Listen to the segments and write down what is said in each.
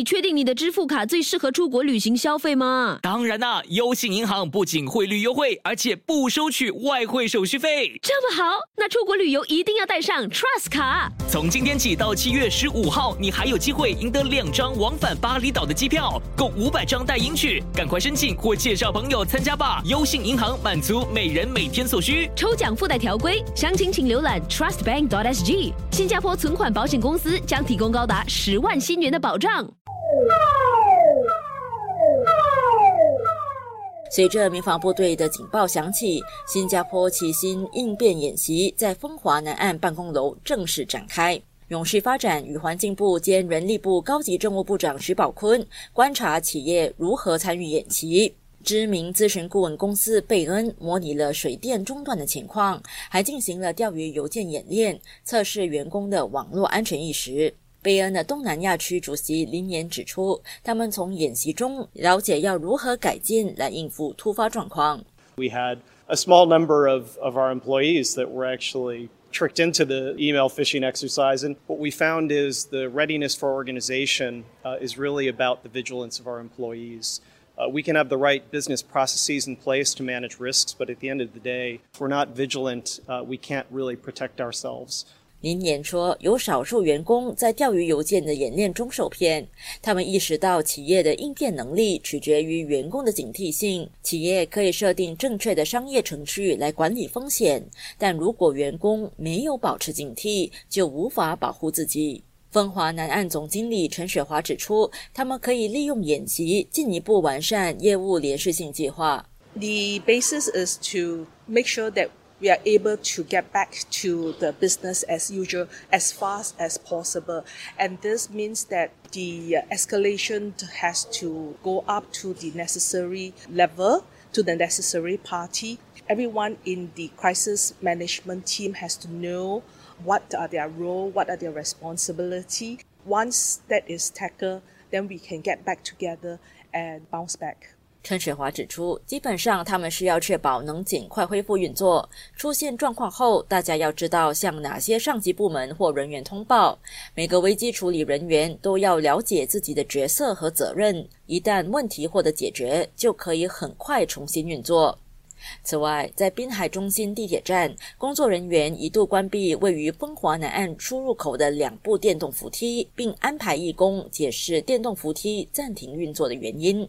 你确定你的支付卡最适合出国旅行消费吗？当然啦，优信银行不仅汇率优惠，而且不收取外汇手续费。这么好，那出国旅游一定要带上 Trust 卡。从今天起到七月十五号，你还有机会赢得两张往返巴厘岛的机票，共五百张代银取。赶快申请或介绍朋友参加吧！优信银行满足每人每天所需。抽奖附带条规，详情请浏览 trustbank.sg。新加坡存款保险公司将提供高达十万新元的保障。随着民防部队的警报响起，新加坡齐心应变演习在风华南岸办公楼正式展开。永续发展与环境部兼人力部高级政务部长徐宝坤观察企业如何参与演习。知名咨询顾问公司贝恩模拟了水电中断的情况，还进行了钓鱼邮件演练，测试员工的网络安全意识。贝恩的东南亚区主席林岩指出，他们从演习中了解要如何改进来应付突发状况。We had a small number of, of our employees that were actually tricked into the email phishing exercise. And what we found is the readiness for organization uh, is really about the vigilance of our employees. Uh, we can have the right business processes in place to manage risks, but at the end of the day, if we're not vigilant, uh, we can't really protect ourselves. 林言说，有少数员工在钓鱼邮件的演练中受骗。他们意识到，企业的应变能力取决于员工的警惕性。企业可以设定正确的商业程序来管理风险，但如果员工没有保持警惕，就无法保护自己。风华南岸总经理陈雪华指出，他们可以利用演习进一步完善业务连续性计划。The basis is to make sure that we are able to get back to the business as usual as fast as possible. And this means that the uh, escalation has to go up to the necessary level, to the necessary party. Everyone in the crisis management team has to know what are their role, what are their responsibility. Once that is tackled, then we can get back together and bounce back. 陈雪华指出，基本上他们是要确保能尽快恢复运作。出现状况后，大家要知道向哪些上级部门或人员通报。每个危机处理人员都要了解自己的角色和责任。一旦问题获得解决，就可以很快重新运作。此外，在滨海中心地铁站，工作人员一度关闭位于风华南岸出入口的两部电动扶梯，并安排义工解释电动扶梯暂停运作的原因。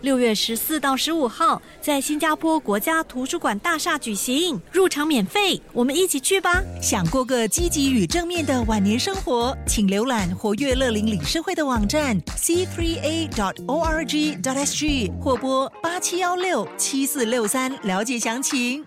六月十四到十五号，在新加坡国家图书馆大厦举行，入场免费，我们一起去吧！想过个积极与正面的晚年生活，请浏览活跃乐龄理事会的网站 c3a.dot.org.dot.sg 或拨八七幺六七四六三了解详情。